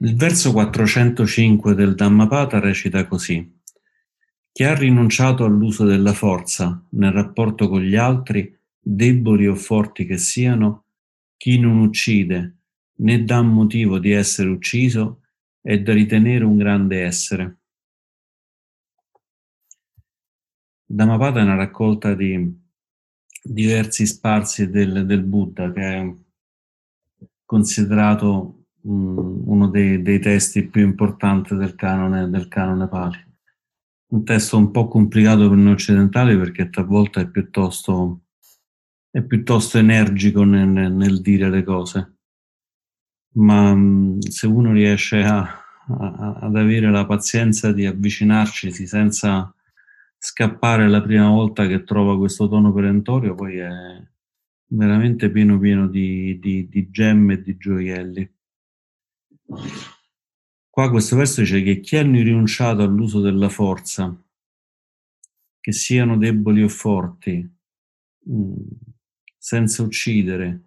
Il verso 405 del Dhammapata recita così. Chi ha rinunciato all'uso della forza nel rapporto con gli altri, deboli o forti che siano, chi non uccide né dà motivo di essere ucciso, è da ritenere un grande essere. Dhammapata è una raccolta di diversi sparsi del, del Buddha che è considerato uno dei, dei, testi più importanti del canone, del canone Pali. Un testo un po' complicato per noi occidentali perché talvolta è piuttosto, è piuttosto energico nel, nel, dire le cose, ma se uno riesce a, a, ad avere la pazienza di avvicinarci senza scappare la prima volta che trova questo tono perentorio, poi è veramente pieno pieno di, di, di gemme e di gioielli. Qua questo verso dice che chi hanno rinunciato all'uso della forza, che siano deboli o forti, mm, senza uccidere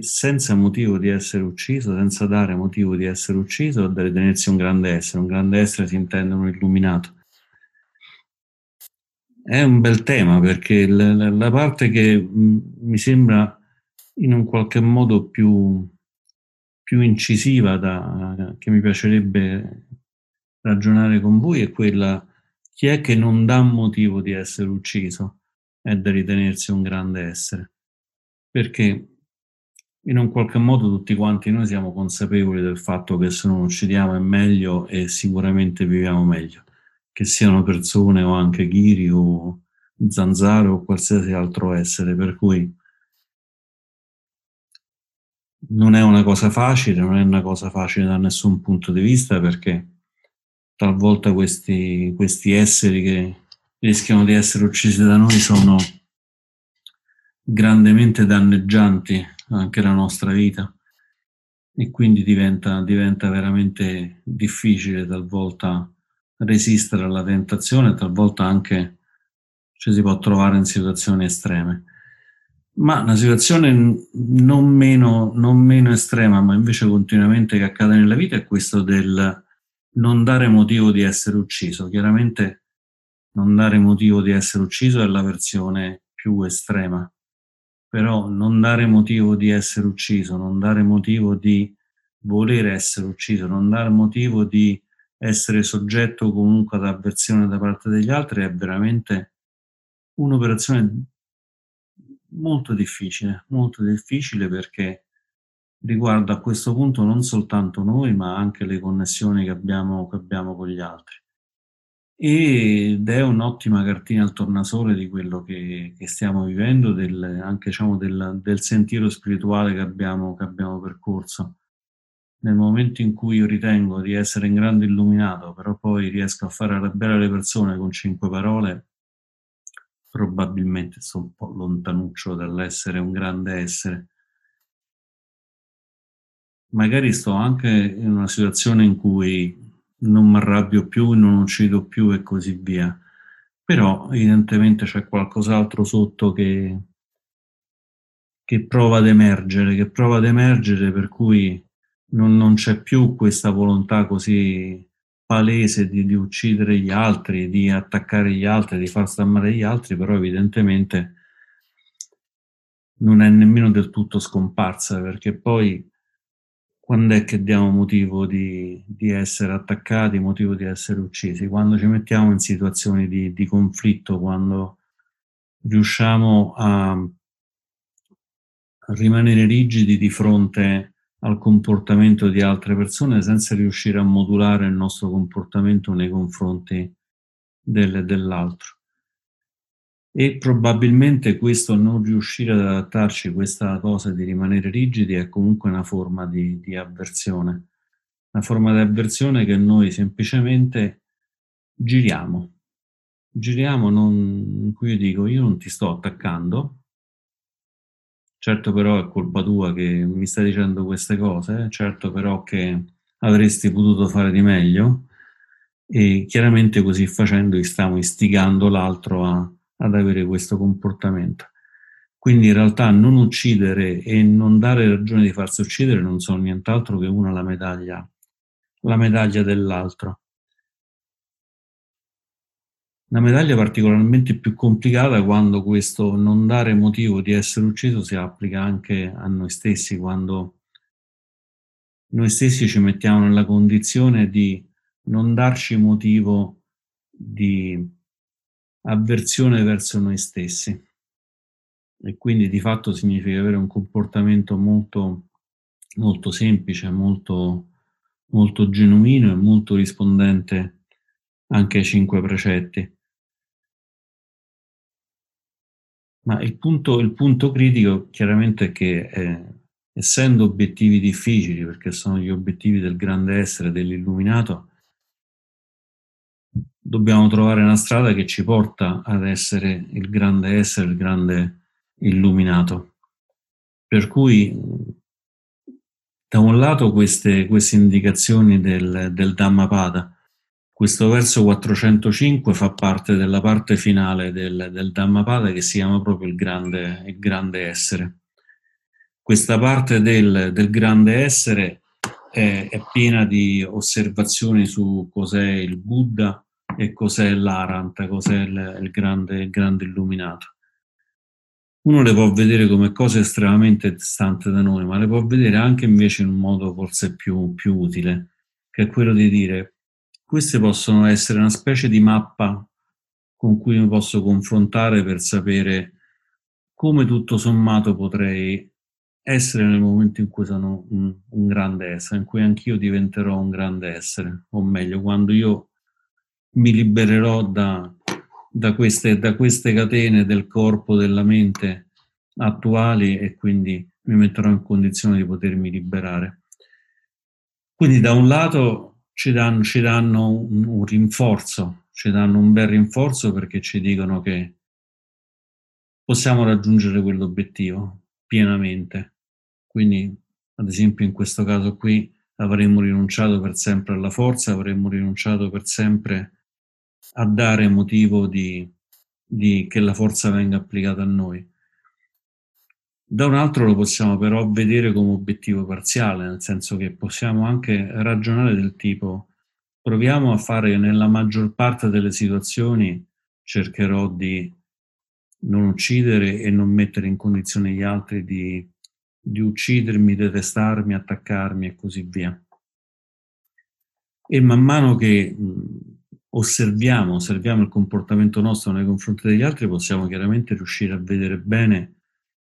senza motivo di essere ucciso, senza dare motivo di essere ucciso, da ritenersi un grande essere. Un grande essere si intende un illuminato. È un bel tema perché la, la parte che mm, mi sembra in un qualche modo più più incisiva da, che mi piacerebbe ragionare con voi è quella chi è che non dà motivo di essere ucciso è da ritenersi un grande essere? Perché in un qualche modo tutti quanti noi siamo consapevoli del fatto che se non uccidiamo è meglio e sicuramente viviamo meglio che siano persone o anche ghiri o zanzare o qualsiasi altro essere per cui non è una cosa facile, non è una cosa facile da nessun punto di vista perché talvolta questi, questi esseri che rischiano di essere uccisi da noi sono grandemente danneggianti anche la nostra vita e quindi diventa, diventa veramente difficile talvolta resistere alla tentazione, talvolta anche ci si può trovare in situazioni estreme. Ma una situazione non meno, non meno estrema, ma invece continuamente che accade nella vita è questo del non dare motivo di essere ucciso. Chiaramente non dare motivo di essere ucciso è la versione più estrema, però non dare motivo di essere ucciso, non dare motivo di voler essere ucciso, non dare motivo di essere soggetto comunque ad avversione da parte degli altri è veramente un'operazione molto difficile, molto difficile perché riguarda a questo punto non soltanto noi, ma anche le connessioni che abbiamo, che abbiamo con gli altri. Ed è un'ottima cartina al tornasole di quello che, che stiamo vivendo, del, anche diciamo, del, del, sentiero spirituale che abbiamo, che abbiamo percorso. Nel momento in cui io ritengo di essere in grande illuminato, però poi riesco a fare arrabbiare le persone con cinque parole, probabilmente sto un po' lontanuccio dall'essere un grande essere. Magari sto anche in una situazione in cui non mi arrabbio più, non uccido più e così via. Però evidentemente c'è qualcos'altro sotto che, che prova ad emergere, che prova ad emergere per cui non, non c'è più questa volontà così palese di, di, uccidere gli altri, di attaccare gli altri, di far stammare gli altri, però evidentemente non è nemmeno del tutto scomparsa, perché poi quando è che diamo motivo di, di essere attaccati, motivo di essere uccisi? Quando ci mettiamo in situazioni di, di conflitto, quando riusciamo a rimanere rigidi di fronte a al comportamento di altre persone senza riuscire a modulare il nostro comportamento nei confronti del, dell'altro. E probabilmente questo non riuscire ad adattarci, questa cosa di rimanere rigidi, è comunque una forma di, di avversione. Una forma di avversione che noi semplicemente giriamo. Giriamo, non, in cui io dico io non ti sto attaccando, Certo però è colpa tua che mi stai dicendo queste cose, certo però che avresti potuto fare di meglio e chiaramente così facendo stiamo istigando l'altro a, ad avere questo comportamento. Quindi in realtà non uccidere e non dare ragione di farsi uccidere non sono nient'altro che una la medaglia la medaglia dell'altro. Una medaglia particolarmente più complicata quando questo non dare motivo di essere ucciso si applica anche a noi stessi, quando noi stessi ci mettiamo nella condizione di non darci motivo di avversione verso noi stessi. E quindi di fatto significa avere un comportamento molto, molto semplice, molto, molto genuino e molto rispondente anche ai cinque precetti. Ma il punto, il punto critico chiaramente è che eh, essendo obiettivi difficili, perché sono gli obiettivi del grande essere, dell'illuminato, dobbiamo trovare una strada che ci porta ad essere il grande essere, il grande illuminato. Per cui, da un lato, queste, queste indicazioni del, del Dhammapada, questo verso 405 fa parte della parte finale del, del Dhammapada che si chiama proprio il grande, il grande essere. Questa parte del, del grande essere è, è, piena di osservazioni su cos'è il Buddha e cos'è l'Aranta, cos'è il, il, grande, il grande illuminato. Uno le può vedere come cose estremamente distanti da noi, ma le può vedere anche invece in un modo forse più, più utile, che è quello di dire queste possono essere una specie di mappa con cui mi posso confrontare per sapere come tutto sommato potrei essere nel momento in cui sono un, un, grande essere, in cui anch'io diventerò un grande essere, o meglio, quando io mi libererò da, da, queste, da queste catene del corpo, della mente attuali e quindi mi metterò in condizione di potermi liberare. Quindi da un lato ci danno, ci danno un, un, rinforzo, ci danno un bel rinforzo perché ci dicono che possiamo raggiungere quell'obiettivo pienamente. Quindi, ad esempio, in questo caso qui avremmo rinunciato per sempre alla forza, avremmo rinunciato per sempre a dare motivo di, di che la forza venga applicata a noi. Da un altro lo possiamo però vedere come obiettivo parziale, nel senso che possiamo anche ragionare del tipo proviamo a fare nella maggior parte delle situazioni cercherò di non uccidere e non mettere in condizione gli altri di, di uccidermi, detestarmi, attaccarmi e così via. E man mano che osserviamo, osserviamo il comportamento nostro nei confronti degli altri, possiamo chiaramente riuscire a vedere bene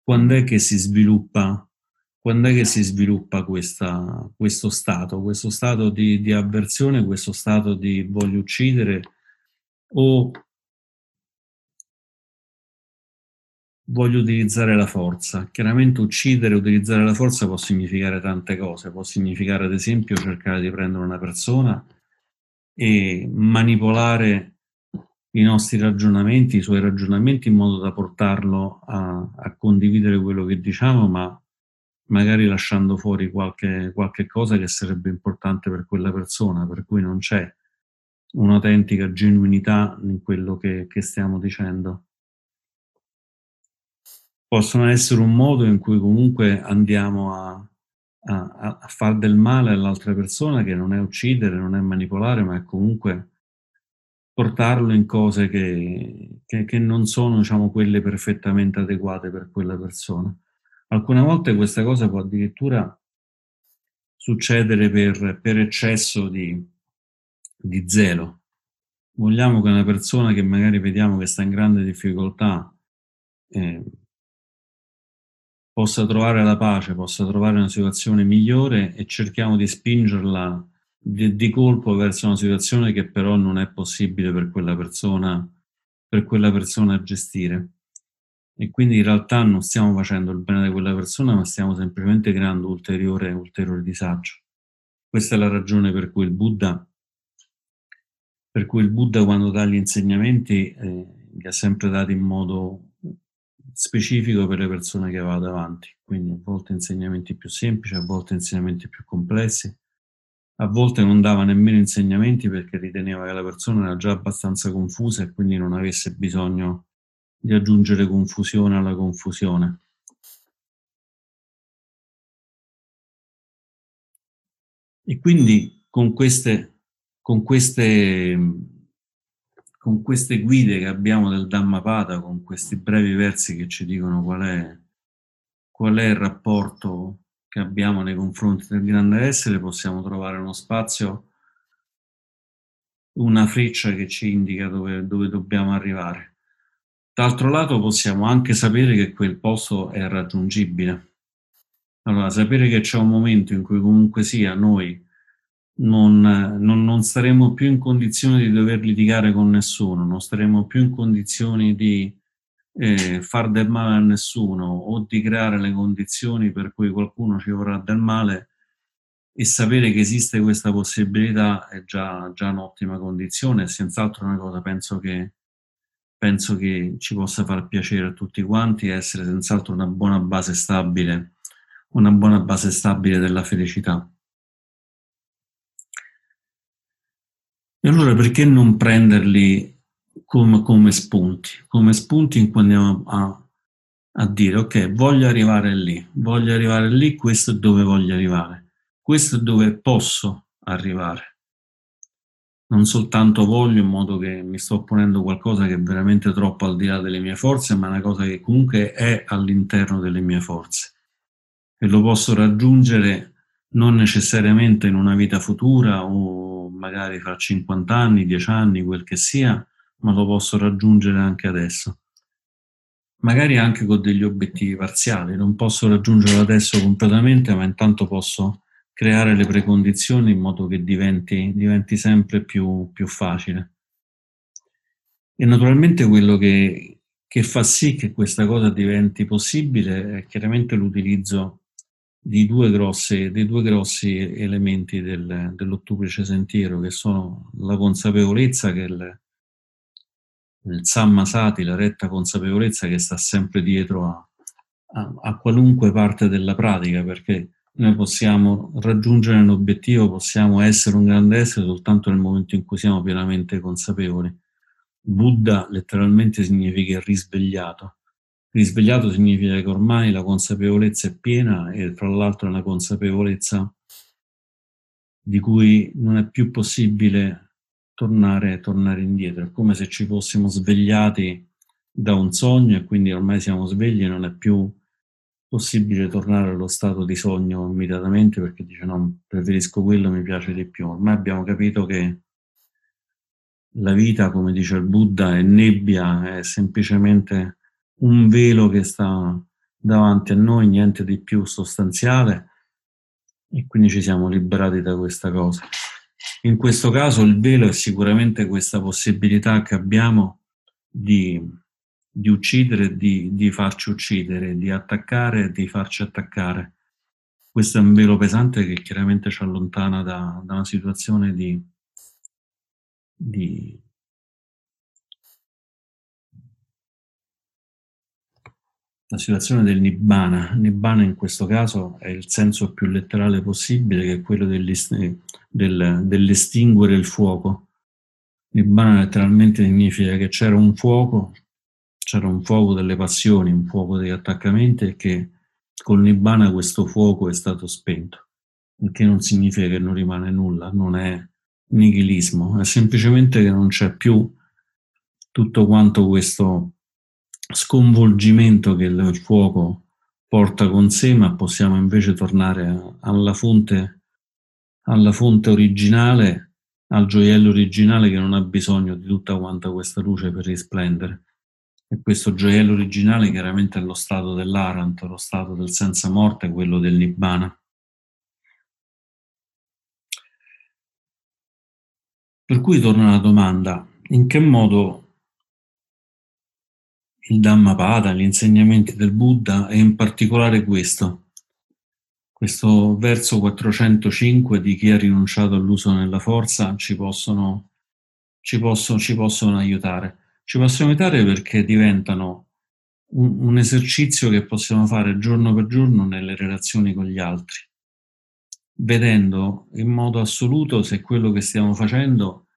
quando è che si sviluppa, quando è che si sviluppa questa, questo stato, questo stato di, di avversione, questo stato di voglio uccidere? O voglio utilizzare la forza. Chiaramente uccidere, utilizzare la forza può significare tante cose, può significare ad esempio cercare di prendere una persona e manipolare i nostri ragionamenti, i suoi ragionamenti in modo da portarlo a, a condividere quello che diciamo, ma magari lasciando fuori qualche, qualche cosa che sarebbe importante per quella persona, per cui non c'è un'autentica genuinità in quello che, che stiamo dicendo. Possono essere un modo in cui comunque andiamo a, a, a far del male all'altra persona, che non è uccidere, non è manipolare, ma è comunque portarlo in cose che, che, che non sono diciamo, quelle perfettamente adeguate per quella persona. Alcune volte questa cosa può addirittura succedere per, per eccesso di, di, zelo. Vogliamo che una persona che magari vediamo che sta in grande difficoltà eh, possa trovare la pace, possa trovare una situazione migliore e cerchiamo di spingerla di, di, colpo verso una situazione che però non è possibile per quella persona, per quella persona gestire. E quindi in realtà non stiamo facendo il bene di quella persona, ma stiamo semplicemente creando ulteriore, ulteriore disagio. Questa è la ragione per cui il Buddha, per cui il Buddha quando dà gli insegnamenti eh, li ha sempre dati in modo specifico per le persone che va davanti. Quindi a volte insegnamenti più semplici, a volte insegnamenti più complessi, a volte non dava nemmeno insegnamenti perché riteneva che la persona era già abbastanza confusa e quindi non avesse bisogno di aggiungere confusione alla confusione. E quindi con queste, con queste, con queste guide che abbiamo del Dhammapada, con questi brevi versi che ci dicono qual è, qual è il rapporto che abbiamo nei confronti del grande essere, possiamo trovare uno spazio, una freccia che ci indica dove, dove dobbiamo arrivare. D'altro lato possiamo anche sapere che quel posto è raggiungibile. Allora, sapere che c'è un momento in cui comunque sia noi non, non, non, staremo più in condizione di dover litigare con nessuno, non staremo più in condizioni di eh, far del male a nessuno o di creare le condizioni per cui qualcuno ci vorrà del male e sapere che esiste questa possibilità è già, già un'ottima condizione, è senz'altro una cosa penso che, penso che ci possa far piacere a tutti quanti essere senz'altro una buona base stabile, una buona base stabile della felicità. E allora perché non prenderli come, come spunti? Come spunti in cui andiamo a, a dire ok, voglio arrivare lì, voglio arrivare lì, questo è dove voglio arrivare, questo è dove posso arrivare. Non soltanto voglio in modo che mi sto ponendo qualcosa che è veramente troppo al di là delle mie forze, ma una cosa che comunque è all'interno delle mie forze. E lo posso raggiungere non necessariamente in una vita futura o magari fra 50 anni, 10 anni, quel che sia, ma lo posso raggiungere anche adesso. Magari anche con degli obiettivi parziali, non posso raggiungerlo adesso completamente, ma intanto posso creare le precondizioni in modo che diventi, diventi sempre più, più facile. E naturalmente quello che, che fa sì che questa cosa diventi possibile è chiaramente l'utilizzo di due, grosse, dei due grossi elementi del, dell'ottuplice sentiero, che sono la consapevolezza, che è il, il sammasati, la retta consapevolezza che sta sempre dietro a, a, a qualunque parte della pratica, perché noi possiamo raggiungere un obiettivo, possiamo essere un grande essere soltanto nel momento in cui siamo pienamente consapevoli. Buddha letteralmente significa risvegliato Risvegliato significa che ormai la consapevolezza è piena e tra l'altro è una consapevolezza di cui non è più possibile tornare, tornare indietro. È come se ci fossimo svegliati da un sogno e quindi ormai siamo svegli e non è più possibile tornare allo stato di sogno immediatamente perché dice no, preferisco quello, mi piace di più. Ormai abbiamo capito che la vita, come dice il Buddha, è nebbia, è semplicemente un velo che sta davanti a noi, niente di più sostanziale, e quindi ci siamo liberati da questa cosa. In questo caso il velo è sicuramente questa possibilità che abbiamo di, di uccidere, di, di farci uccidere, di attaccare di farci attaccare. Questo è un velo pesante che chiaramente ci allontana da, da una situazione di, di la situazione del nibbana. Nibbana in questo caso è il senso più letterale possibile, che è quello del, dell'estinguere il fuoco. Nibbana letteralmente significa che c'era un fuoco, c'era un fuoco delle passioni, un fuoco degli attaccamenti e che col nibbana questo fuoco è stato spento. Il che non significa che non rimane nulla, non è nichilismo, è semplicemente che non c'è più tutto quanto questo sconvolgimento che il fuoco porta con sé, ma possiamo invece tornare alla fonte, alla fonte originale, al gioiello originale che non ha bisogno di tutta quanta questa luce per risplendere. E questo gioiello originale chiaramente è lo stato dell'Arant, lo stato del senza morte, quello del Nibbana. Per cui torna la domanda, in che modo il Dhammapada, gli insegnamenti del Buddha e in particolare questo, questo verso 405 di chi ha rinunciato all'uso della forza ci possono, ci possono, ci possono aiutare. Ci possono aiutare perché diventano un, un esercizio che possiamo fare giorno per giorno nelle relazioni con gli altri, vedendo in modo assoluto se quello che stiamo facendo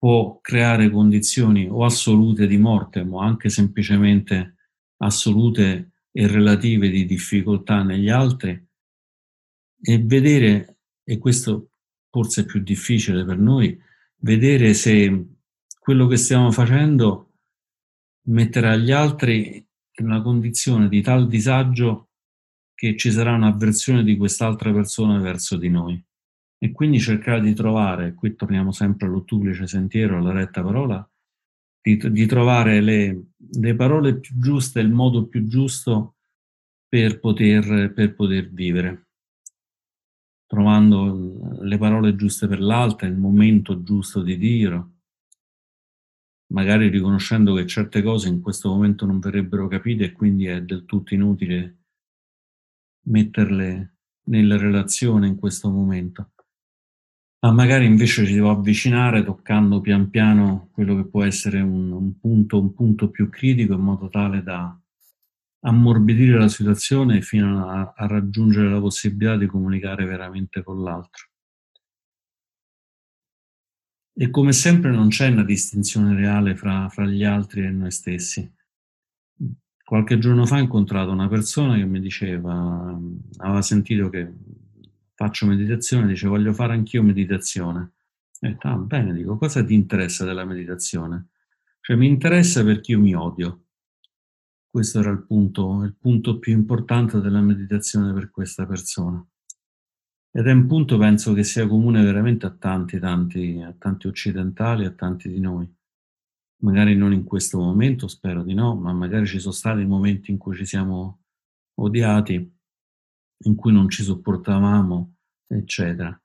può creare condizioni o assolute di morte, ma anche semplicemente assolute e relative di difficoltà negli altri, e vedere, e questo forse è più difficile per noi, vedere se quello che stiamo facendo metterà gli altri in una condizione di tal disagio che ci sarà un'avversione di quest'altra persona verso di noi. E quindi cercare di trovare, qui torniamo sempre all'ottuplice sentiero, alla retta parola, di, di trovare le, le, parole più giuste, il modo più giusto per poter, per poter vivere, trovando le parole giuste per l'altra, il momento giusto di dire, magari riconoscendo che certe cose in questo momento non verrebbero capite e quindi è del tutto inutile metterle nella relazione in questo momento ma magari invece ci devo avvicinare toccando pian piano quello che può essere un, un, punto, un punto più critico in modo tale da ammorbidire la situazione fino a, a raggiungere la possibilità di comunicare veramente con l'altro. E come sempre non c'è una distinzione reale fra, fra, gli altri e noi stessi. Qualche giorno fa ho incontrato una persona che mi diceva, aveva sentito che faccio meditazione, dice voglio fare anch'io meditazione. E detto, ah, bene, dico, cosa ti interessa della meditazione? Cioè mi interessa perché io mi odio. Questo era il punto, il punto più importante della meditazione per questa persona. Ed è un punto, penso, che sia comune veramente a tanti, tanti, a tanti occidentali, a tanti di noi. Magari non in questo momento, spero di no, ma magari ci sono stati momenti in cui ci siamo odiati in cui non ci sopportavamo, eccetera.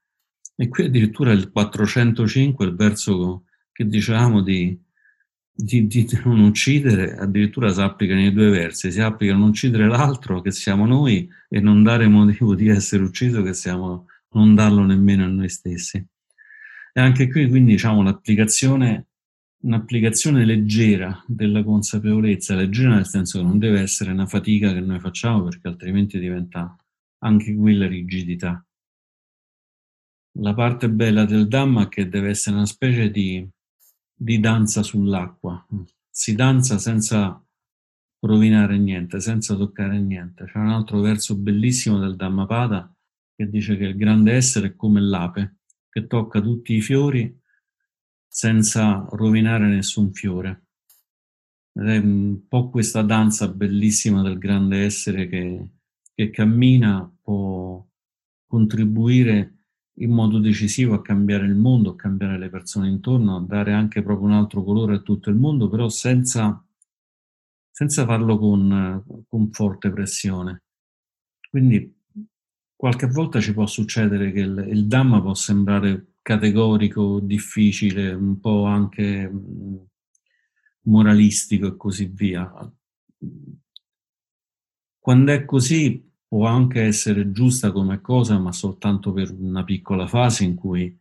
E qui addirittura il 405, il verso che dicevamo di, di, di non uccidere, addirittura si applica nei due versi, si applica a non uccidere l'altro, che siamo noi, e non dare motivo di essere ucciso, che siamo, non darlo nemmeno a noi stessi. E anche qui quindi diciamo l'applicazione, un'applicazione leggera della consapevolezza, leggera nel senso che non deve essere una fatica che noi facciamo perché altrimenti diventa anche qui la rigidità. La parte bella del Dhamma è che deve essere una specie di, di danza sull'acqua. Si danza senza rovinare niente, senza toccare niente. C'è un altro verso bellissimo del Dhammapada che dice che il grande essere è come l'ape, che tocca tutti i fiori senza rovinare nessun fiore. Ed è un po' questa danza bellissima del grande essere che, che cammina può contribuire in modo decisivo a cambiare il mondo, a cambiare le persone intorno, a dare anche proprio un altro colore a tutto il mondo, però senza, senza farlo con, con forte pressione. Quindi qualche volta ci può succedere che il, il Dhamma può sembrare categorico, difficile, un po' anche moralistico e così via. Quando è così può anche essere giusta come cosa, ma soltanto per una piccola fase in cui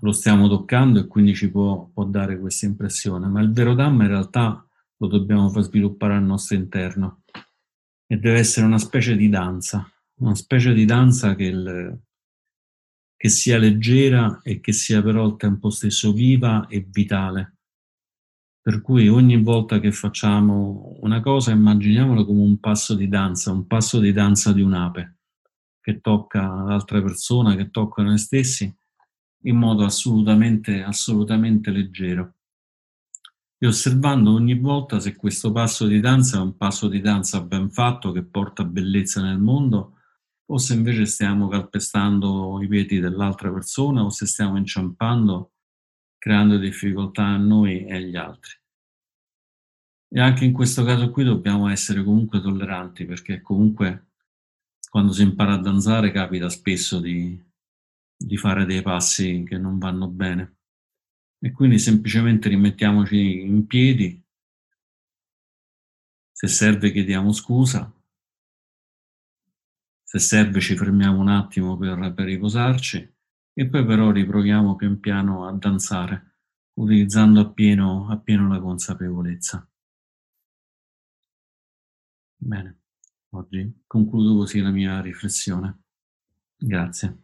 lo stiamo toccando e quindi ci può, può dare questa impressione. Ma il vero Dhamma in realtà lo dobbiamo far sviluppare al nostro interno e deve essere una specie di danza, una specie di danza che, il, che sia leggera e che sia però al tempo stesso viva e vitale per cui ogni volta che facciamo una cosa immaginiamola come un passo di danza, un passo di danza di un'ape che tocca l'altra persona, che tocca noi stessi in modo assolutamente, assolutamente leggero. E osservando ogni volta se questo passo di danza è un passo di danza ben fatto che porta bellezza nel mondo o se invece stiamo calpestando i piedi dell'altra persona o se stiamo inciampando creando difficoltà a noi e agli altri. E anche in questo caso qui dobbiamo essere comunque tolleranti perché comunque quando si impara a danzare capita spesso di, di fare dei passi che non vanno bene. E quindi semplicemente rimettiamoci in piedi, se serve chiediamo scusa, se serve ci fermiamo un attimo per, per riposarci e poi però riproviamo pian piano a danzare, utilizzando appieno, appieno la consapevolezza. Bene, oggi concludo così la mia riflessione. Grazie.